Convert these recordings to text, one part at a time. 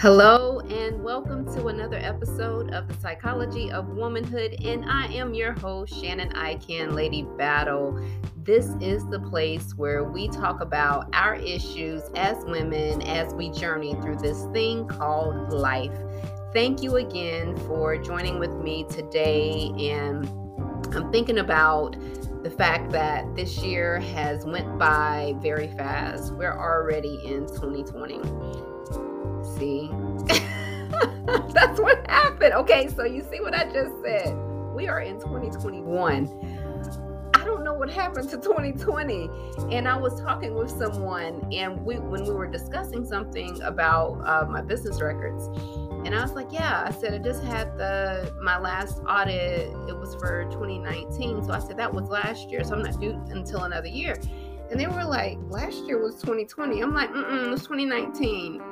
Hello, and welcome to another episode of the Psychology of Womanhood. And I am your host, Shannon I Can, Lady Battle. This is the place where we talk about our issues as women as we journey through this thing called life. Thank you again for joining with me today. And I'm thinking about the fact that this year has went by very fast. We're already in 2020 see. That's what happened. Okay, so you see what I just said. We are in 2021. I don't know what happened to 2020. And I was talking with someone, and we when we were discussing something about uh, my business records, and I was like, "Yeah," I said I just had the my last audit. It was for 2019, so I said that was last year, so I'm not due until another year. And they were like, "Last year was 2020." I'm like, "Mm, it was 2019."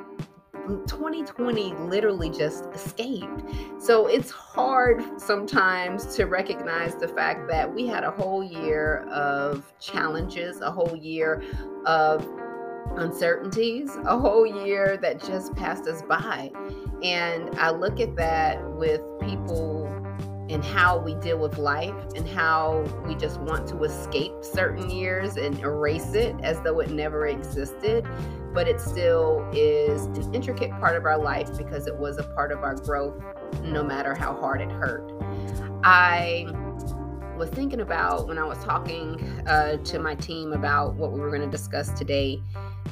2020 literally just escaped. So it's hard sometimes to recognize the fact that we had a whole year of challenges, a whole year of uncertainties, a whole year that just passed us by. And I look at that with people and how we deal with life and how we just want to escape certain years and erase it as though it never existed. But it still is an intricate part of our life because it was a part of our growth, no matter how hard it hurt. I was thinking about when I was talking uh, to my team about what we were going to discuss today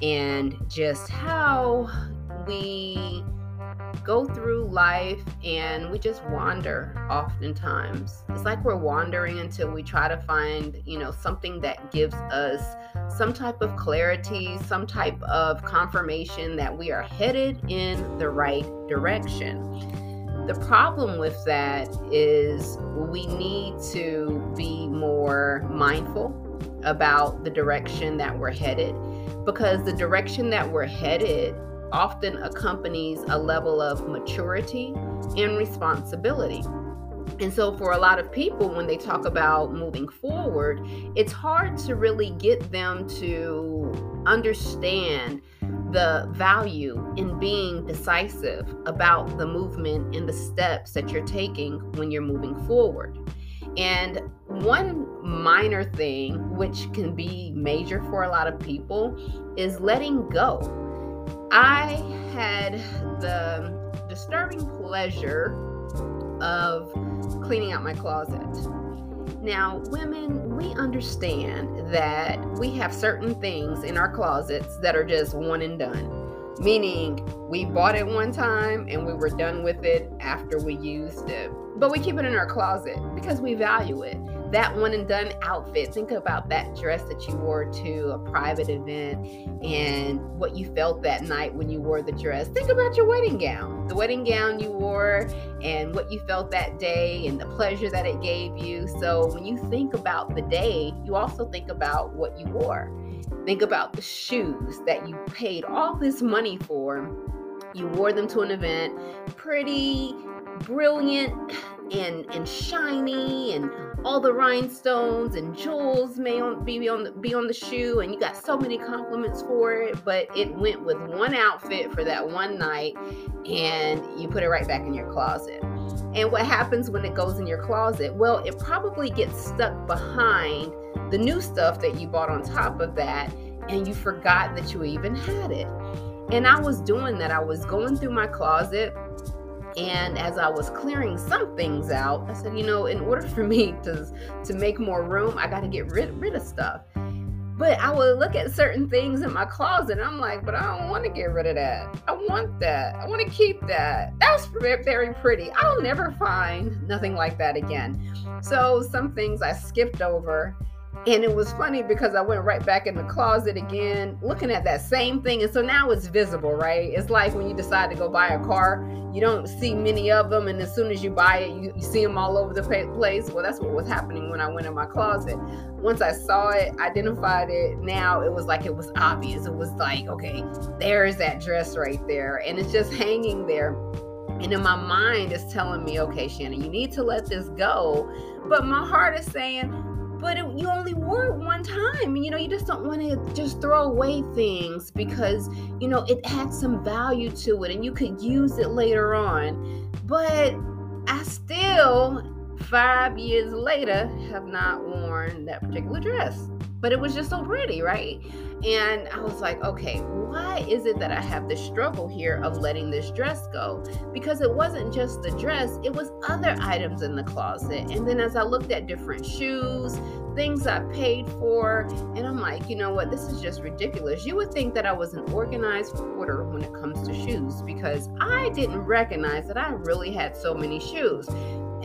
and just how we go through life and we just wander oftentimes. It's like we're wandering until we try to find, you know, something that gives us some type of clarity, some type of confirmation that we are headed in the right direction. The problem with that is we need to be more mindful about the direction that we're headed because the direction that we're headed often accompanies a level of maturity and responsibility. And so, for a lot of people, when they talk about moving forward, it's hard to really get them to understand the value in being decisive about the movement and the steps that you're taking when you're moving forward. And one minor thing, which can be major for a lot of people, is letting go I had the disturbing pleasure of cleaning out my closet. Now, women, we understand that we have certain things in our closets that are just one and done. Meaning, we bought it one time and we were done with it after we used it. But we keep it in our closet because we value it that one and done outfit. Think about that dress that you wore to a private event and what you felt that night when you wore the dress. Think about your wedding gown, the wedding gown you wore, and what you felt that day and the pleasure that it gave you. So when you think about the day, you also think about what you wore. Think about the shoes that you paid all this money for. You wore them to an event, pretty, brilliant, and and shiny and all the rhinestones and jewels may on, be on the, be on the shoe and you got so many compliments for it but it went with one outfit for that one night and you put it right back in your closet. And what happens when it goes in your closet? Well it probably gets stuck behind the new stuff that you bought on top of that and you forgot that you even had it. And i was doing that. I was going through my closet and as I was clearing some things out, I said, you know, in order for me to to make more room, I got to get rid rid of stuff. But I would look at certain things in my closet, and I'm like, but I don't want to get rid of that. I want that. I want to keep that. That's very pretty. I'll never find nothing like that again. So some things I skipped over and it was funny because I went right back in the closet again, looking at that same thing. And so now it's visible, right? It's like when you decide to go buy a car, you don't see many of them. And as soon as you buy it, you, see them all over the place. Well, that's what was happening when I went in my closet. Once I saw it, identified it, now it was like it was obvious. It was like, okay, there's that dress right there. And it's just hanging there. And in my mind, it's telling me, okay, Shannon, you need to let this go. But my heart is saying, but it, you only wore it one time. You know, you just don't want to just throw away things because, you know, it had some value to it and you could use it later on. But I still, five years later, have not worn that particular dress. But it was just so pretty, right? And I was like, okay, why is it that I have this struggle here of letting this dress go? Because it wasn't just the dress, it was other items in the closet. And then as I looked at different shoes, things I paid for, and I'm like, you know what, this is just ridiculous. You would think that I was an organized hoarder when it comes to shoes because I didn't recognize that I really had so many shoes.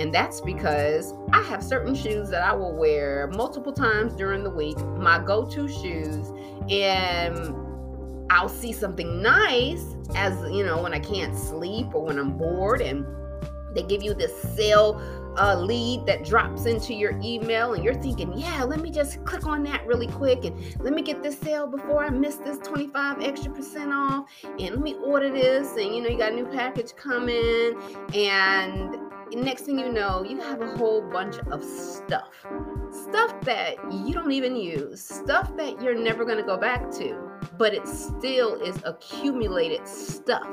And that's because I have certain shoes that I will wear multiple times during the week, my go to shoes, and I'll see something nice as you know when I can't sleep or when I'm bored, and they give you this sale uh, lead that drops into your email, and you're thinking, yeah, let me just click on that really quick, and let me get this sale before I miss this 25 extra percent off, and let me order this, and you know, you got a new package coming, and next thing you know, you have a whole bunch of stuff. Stuff that you don't even use, stuff that you're never going to go back to, but it still is accumulated stuff.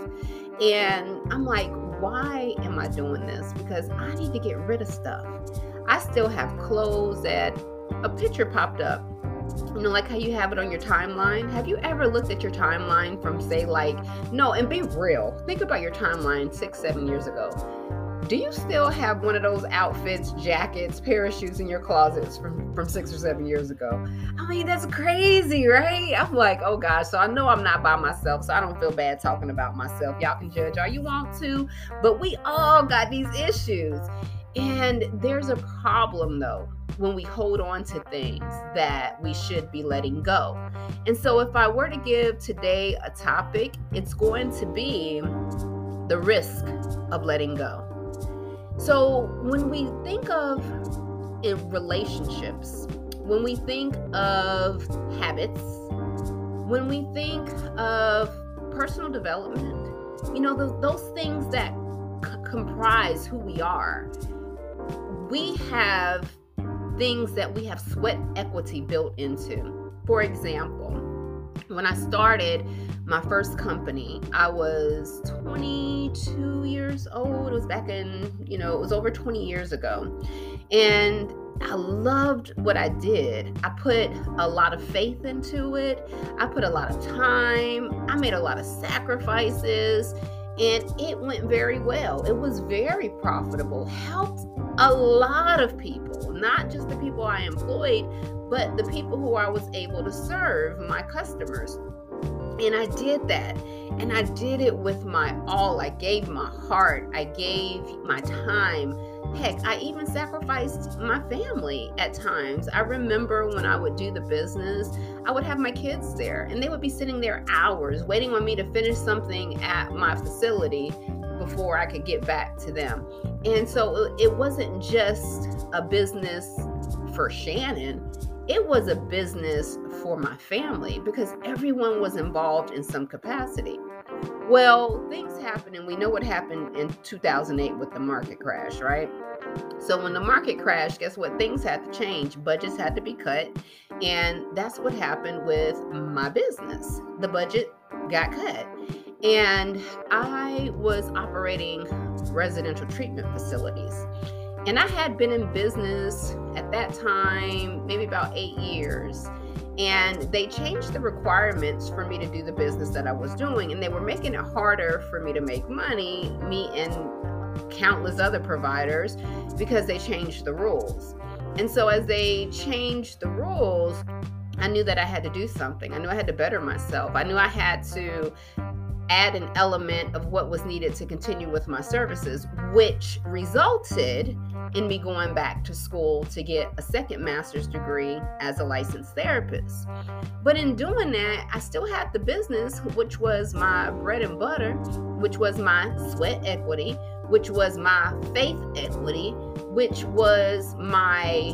And I'm like, why am I doing this? Because I need to get rid of stuff. I still have clothes that a picture popped up you know, like how you have it on your timeline. Have you ever looked at your timeline from, say, like, no, and be real. Think about your timeline six, seven years ago do you still have one of those outfits, jackets, parachutes in your closets from, from six or seven years ago? I mean, that's crazy, right? I'm like, oh gosh. So I know I'm not by myself, so I don't feel bad talking about myself. Y'all can judge all you want to, but we all got these issues. And there's a problem though when we hold on to things that we should be letting go. And so if I were to give today a topic, it's going to be the risk of letting go. So when we think of in relationships, when we think of habits, when we think of personal development, you know, the, those things that c- comprise who we are, we have things that we have sweat equity built into. For example, when I started my first company, I was 22 years old. It was back in, you know, it was over 20 years ago. And I loved what I did. I put a lot of faith into it. I put a lot of time. I made a lot of sacrifices. And it went very well. It was very profitable. Helped a lot of people, not just the people I employed, but the people who I was able to serve, my customers. And I did that. And I did it with my all. I gave my heart, I gave my time. Heck, I even sacrificed my family at times. I remember when I would do the business, I would have my kids there, and they would be sitting there hours waiting on me to finish something at my facility before I could get back to them. And so it wasn't just a business for Shannon, it was a business for my family because everyone was involved in some capacity. Well, things happened, and we know what happened in 2008 with the market crash, right? So, when the market crashed, guess what? Things had to change. Budgets had to be cut. And that's what happened with my business. The budget got cut. And I was operating residential treatment facilities. And I had been in business at that time, maybe about eight years. And they changed the requirements for me to do the business that I was doing. And they were making it harder for me to make money, me and countless other providers, because they changed the rules. And so as they changed the rules, I knew that I had to do something. I knew I had to better myself. I knew I had to add an element of what was needed to continue with my services, which resulted in me going back to school to get a second master's degree as a licensed therapist. But in doing that, I still had the business, which was my bread and butter, which was my sweat equity, which was my faith equity, which was my,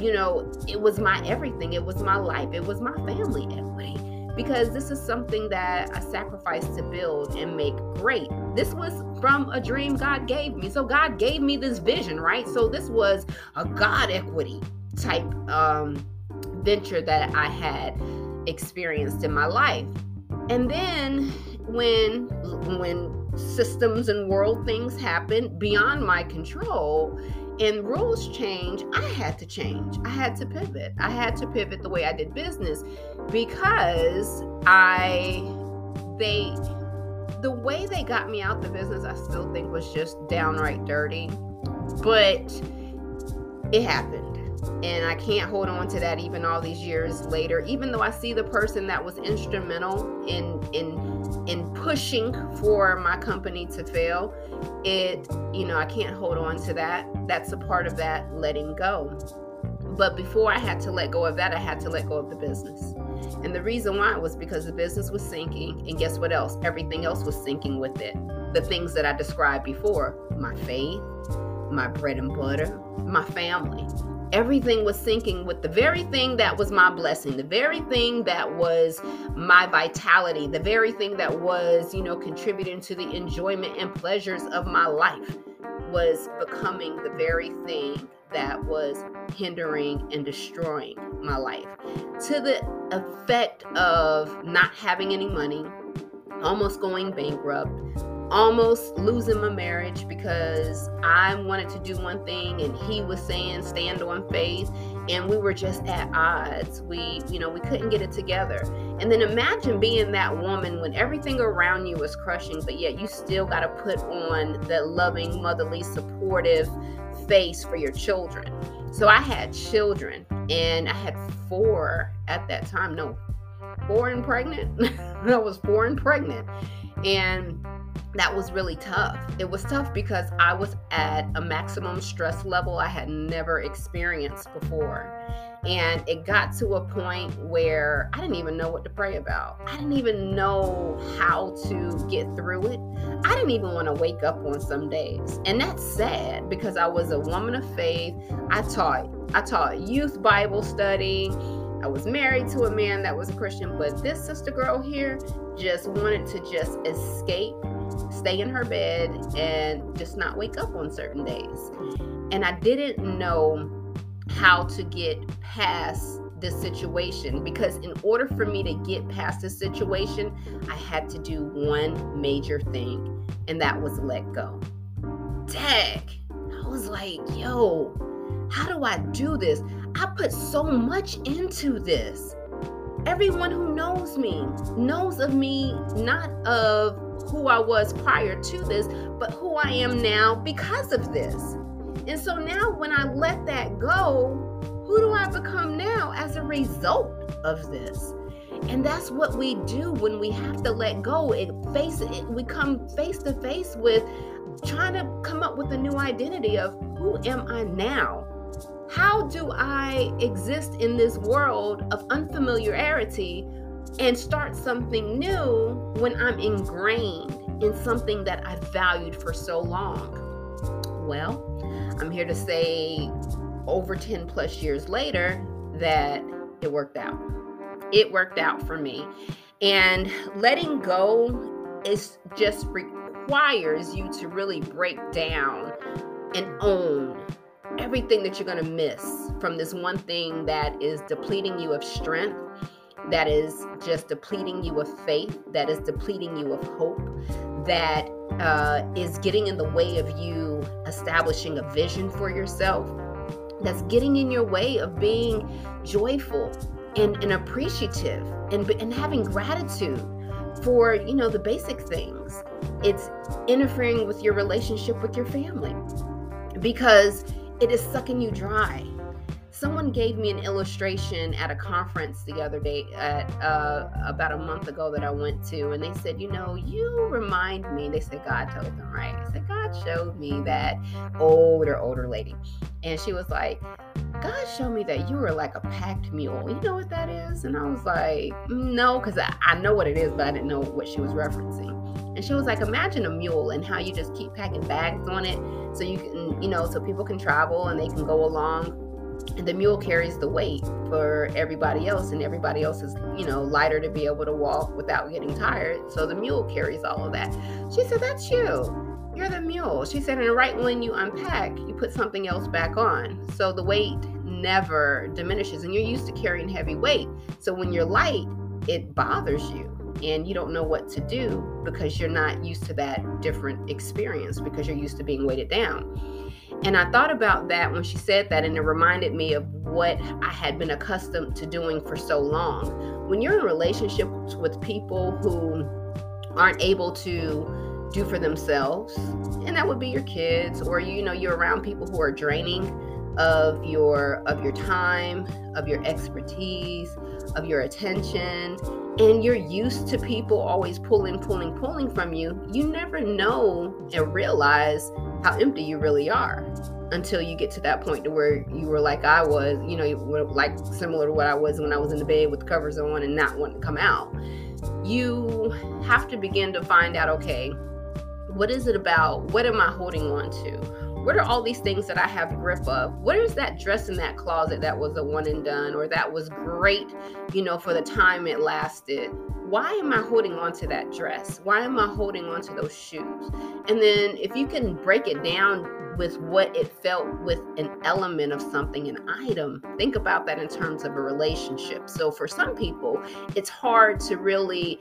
you know, it was my everything. It was my life. It was my family equity because this is something that I sacrificed to build and make great. This was from a dream God gave me. So God gave me this vision, right? So this was a God equity. type um, venture that I had experienced in my life. And then when when systems and world things happen beyond my control and rules change, I had to change. I had to pivot. I had to pivot the way I did business because I they the way they got me out the business I still think was just downright dirty. But it happened and I can't hold on to that even all these years later even though I see the person that was instrumental in in in pushing for my company to fail it you know I can't hold on to that that's a part of that letting go. But before I had to let go of that I had to let go of the business. And the reason why was because the business was sinking and guess what else? Everything else was sinking with it. The things that I described before my faith my bread and butter my family everything was sinking with the very thing that was my blessing, the very thing that was my vitality, the very thing that was, you know, contributing to the enjoyment and pleasures of my life was becoming the very thing that was hindering and destroying my life. To the effect of not having any money, almost going bankrupt, almost losing my marriage because I wanted to do one thing and he was saying stand on faith and we were just at odds. We, you know, we couldn't get it together. And then imagine being that woman when everything around you is crushing, but yet you still got to put on the loving, motherly, supportive face for your children. So I had children and I had four at that time. No, four and pregnant. I was four and pregnant. And that was really tough. It was tough because I was at a maximum stress level I had never experienced before. And it got to a point where I didn't even know what to pray about. I didn't even know how to get through it. I didn't even want to wake up on some days. And that's sad because I was a woman of faith. I taught I taught youth Bible study. I was married to a man that was a Christian, but this sister girl here just wanted to just escape stay in her bed and just not wake up on certain days. And I didn't know how to get past this situation because in order for me to get past this situation, I had to do one major thing, and that was let go. Dang, I was like, yo, how do I do this? I put so much into this. Everyone who knows me knows of me, not of who I was prior to this, but who I am now because of this. And so now when I let that go, who do I become now as a result of this? And that's what we do when we have to let go. It face it, we come face to face with trying to come up with a new identity of who am I now? How do I exist in this world of unfamiliarity and start something new when I'm ingrained in something that I valued for so long? Well, I'm here to say over 10 plus years later that it worked out. It worked out for me. And letting go is just requires you to really break down and own everything that you're going to miss from this one thing that is depleting you of strength that is just depleting you of faith, that is depleting you of hope, that uh, is getting in the way of you establishing a vision for yourself, that's getting in your way of being joyful and, and appreciative and, and having gratitude for you know the basic things. It's interfering with your relationship with your family because it is sucking you dry someone gave me an illustration at a conference the other day at uh, about a month ago that I went to, and they said, you know, you remind me. They said God told them, right? I said God showed me that older, older lady, and she was like, God showed me that you were like a packed mule. You know what that is? And I was like, no, because I, I know what it is, but I didn't know what she was referencing. And she was like, imagine a mule and how you just keep packing bags on it so you can, you know, so people can travel and they can go along and the mule carries the weight for everybody else and everybody else is you know lighter to be able to walk without getting tired. So the mule carries all of that. She said that's you. You're the mule. She said and right when you unpack you put something else back on. So the weight never diminishes and you're used to carrying heavy weight. So when you're light, it bothers you and you don't know what to do because you're not used to that different experience because you're used to being weighted down. And I thought about that when she said that, and it reminded me of what I had been accustomed to doing for so long. When you're in relationships with people who aren't able to do for themselves, and that would be your kids, or you know, you're around people who are draining of your of your time, of your expertise, of your attention, and you're used to people always pulling, pulling, pulling from you, you never know and realize how empty you really are until you get to that point to where you were like I was, you know, like similar to what I was when I was in the bed with the covers on and not wanting to come out. You have to begin to find out, okay, what is it about? What am I holding on to? What are all these things that I have grip of? What is that dress in that closet that was a one and done or that was great, you know, for the time it lasted? Why am I holding on to that dress? Why am I holding on to those shoes? And then if you can break it down with what it felt with an element of something, an item. Think about that in terms of a relationship. So, for some people, it's hard to really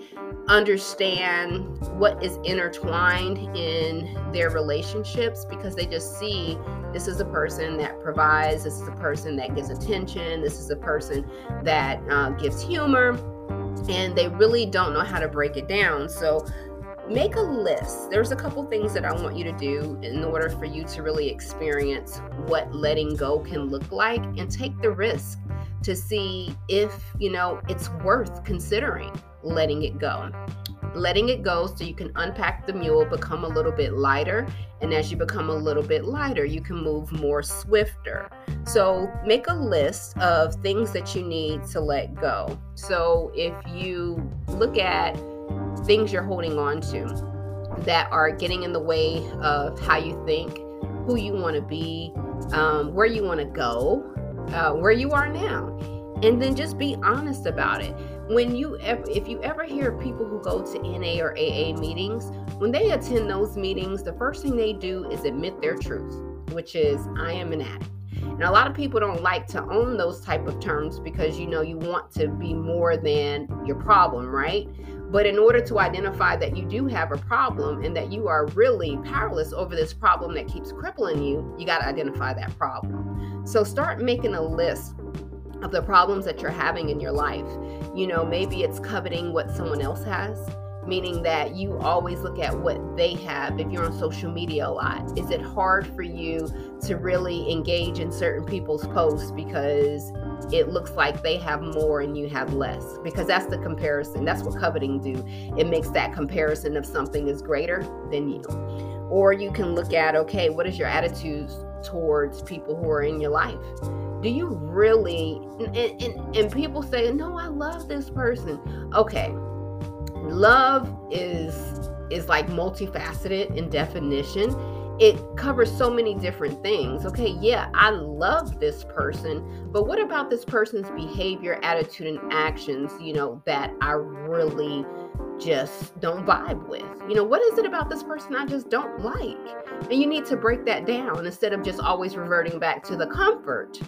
understand what is intertwined in their relationships because they just see this is a person that provides, this is a person that gives attention, this is a person that uh, gives humor, and they really don't know how to break it down. So, make a list. There's a couple things that I want you to do in order for you to really experience what letting go can look like and take the risk to see if, you know, it's worth considering letting it go. Letting it go so you can unpack the mule, become a little bit lighter, and as you become a little bit lighter, you can move more swifter. So, make a list of things that you need to let go. So, if you look at things you're holding on to that are getting in the way of how you think, who you want to be, um, where you want to go, uh, where you are now. And then just be honest about it. When you if you ever hear people who go to NA or AA meetings, when they attend those meetings, the first thing they do is admit their truth, which is, I am an addict. And a lot of people don't like to own those type of terms because you know you want to be more than your problem, right? But in order to identify that you do have a problem and that you are really powerless over this problem that keeps crippling you, you got to identify that problem. So start making a list of the problems that you're having in your life. You know, maybe it's coveting what someone else has meaning that you always look at what they have if you're on social media a lot. Is it hard for you to really engage in certain people's posts because it looks like they have more and you have less? Because that's the comparison. That's what coveting do. It makes that comparison of something is greater than you. Or you can look at okay what is your attitudes towards people who are in your life do you really and, and, and people say no i love this person. Okay love is is like multifaceted in definition. It covers so many different things. Okay yeah i love this person but what about this person's behavior attitude and actions you know that i really just don't vibe with? You know what is it about this person i just don't like? And you need to break that down instead of just always reverting back to the comfort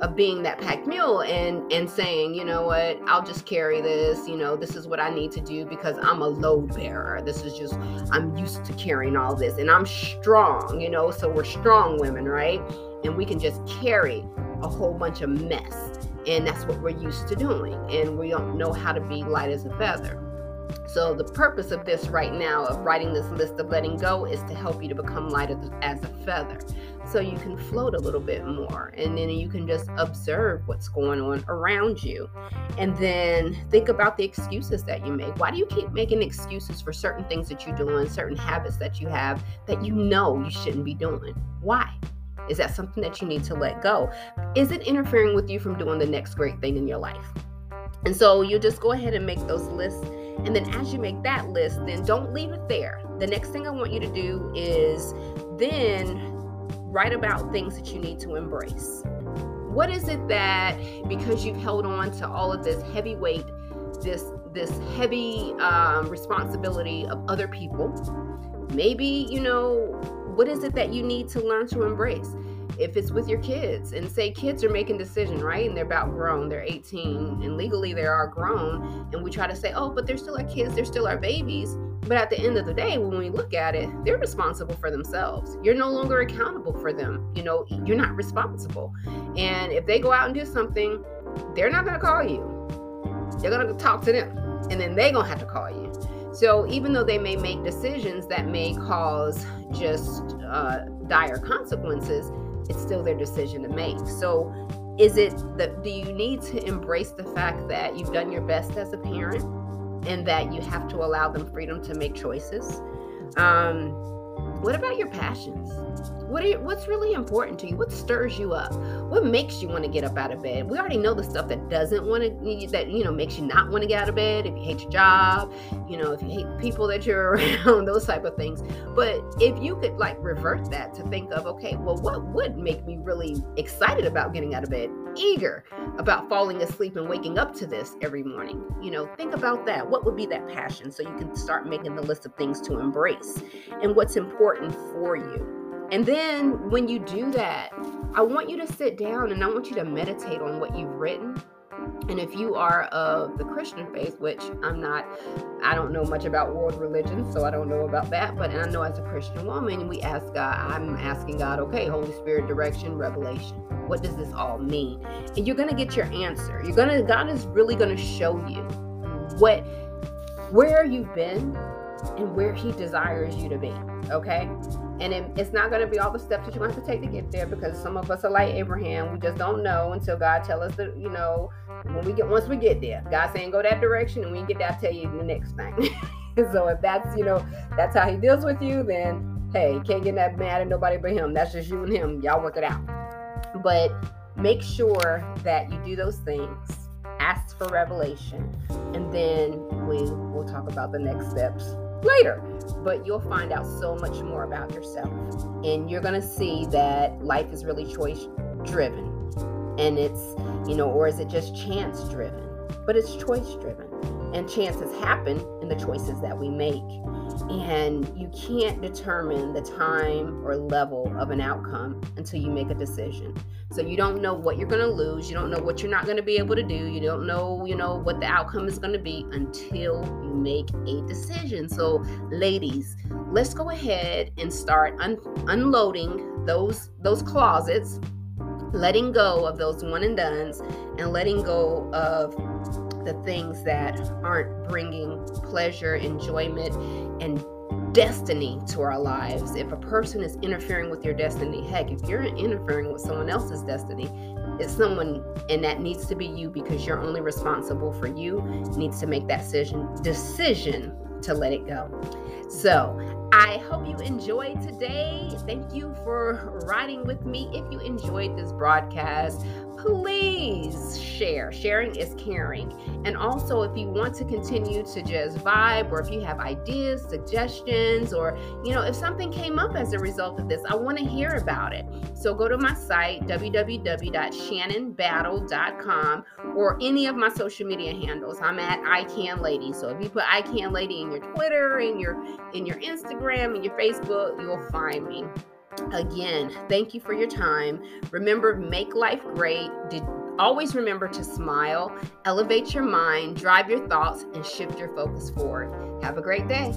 of being that packed mule and and saying you know what? I'll just carry this. You know this is what i need to do because i'm a load bearer. This is just i'm used to carrying all this and i'm strong you know so we're strong women right? And we can just carry a whole bunch of mess. And that's what we're used to doing. And we don't know how to be light as a feather so, the purpose of this right now, of writing this list of letting go, is to help you to become light as a feather. So you can float a little bit more and then you can just observe what's going on around you. And then think about the excuses that you make. Why do you keep making excuses for certain things that you're doing certain habits that you have that you know you shouldn't be doing? Why? Is that something that you need to let go? Is it interfering with you from doing the next great thing in your life? And so you just go ahead and make those lists and then as you make that list then don't leave it there the next thing i want you to do is then write about things that you need to embrace. What is it that because you've held on to all of this heavy weight, this this heavy um, responsibility of other people, maybe you know what is it that you need to learn to embrace? If it's with your kids and say kids are making decisions right and they're about grown they're 18 and legally they are grown and we try to say oh but they're still our kids they're still our babies but at the end of the day when we look at it they're responsible for themselves. You're no longer accountable for them you know you're not responsible and if they go out and do something they're not going to call you. They're going to talk to them and then they're going to have to call you. So even though they may make decisions that may cause just uh, dire consequences it's still their decision to make. So, is it that do you need to embrace the fact that you've done your best as a parent and that you have to allow them freedom to make choices? Um, what about your passions? What are, what's really important to you? What stirs you up? What makes you want to get up out of bed? We already know the stuff that doesn't want to that you know makes you not want to get out of bed. If you hate your job, you know, if you hate people that you're around, those type of things. But if you could like revert that to think of, okay, well, what would make me really excited about getting out of bed? eager about falling asleep and waking up to this every morning. You know, think about that. What would be that passion so you can start making the list of things to embrace and what's important for you. And then when you do that, I want you to sit down and I want you to meditate on what you've written and if you are of the Christian faith, which I'm not, I don't know much about world religion, so I don't know about that. But I know as a Christian woman, we ask God, I'm asking God, okay, Holy Spirit direction, revelation. What does this all mean? And you're gonna get your answer. You're gonna, God is really gonna show you what, where you've been and where He desires you to be. Okay. And it, it's not going to be all the steps that you're going to have to take to get there because some of us are like Abraham. We just don't know until God tell us that, you know, when we get once we get there, God saying go that direction, and we get there, I'll tell you the next thing. so if that's you know that's how He deals with you, then hey, can't get that mad at nobody but Him. That's just you and Him. Y'all work it out. But make sure that you do those things. Ask for revelation, and then we will talk about the next steps later. But you'll find out so much more about yourself, and you're gonna see that life is really choice driven and it's you know or is it just chance driven but it's choice driven and chances happen in the choices that we make. And you can't determine the time or level of an outcome until you make a decision. So you don't know what you're going to lose. You don't know what you're not going to be able to do. You don't know you know what the outcome is going to be until you make a decision. So ladies let's go ahead and start un- unloading those those closets letting go of those one and dones and letting go of the things that aren't bringing pleasure, enjoyment, and destiny to our lives. If a person is interfering with your destiny, heck, if you're interfering with someone else's destiny, it's someone and that needs to be you because you're only responsible for you needs to make that decision decision to let it go. So, I hope you enjoyed today. Thank you for riding with me. If you enjoyed this broadcast, please share. Sharing is caring. And also, if you want to continue to just vibe, or if you have ideas, suggestions, or you know, if something came up as a result of this, I want to hear about it. So go to my site, www.shannonbattle.com, or any of my social media handles. I'm at I Can Lady. So if you put I Can Lady in your Twitter, in your in your Instagram, in your Facebook, you'll find me. Again, thank you for your time. Remember, make life great. Did, always remember to smile, elevate your mind, drive your thoughts, and shift your focus forward. Have a great day.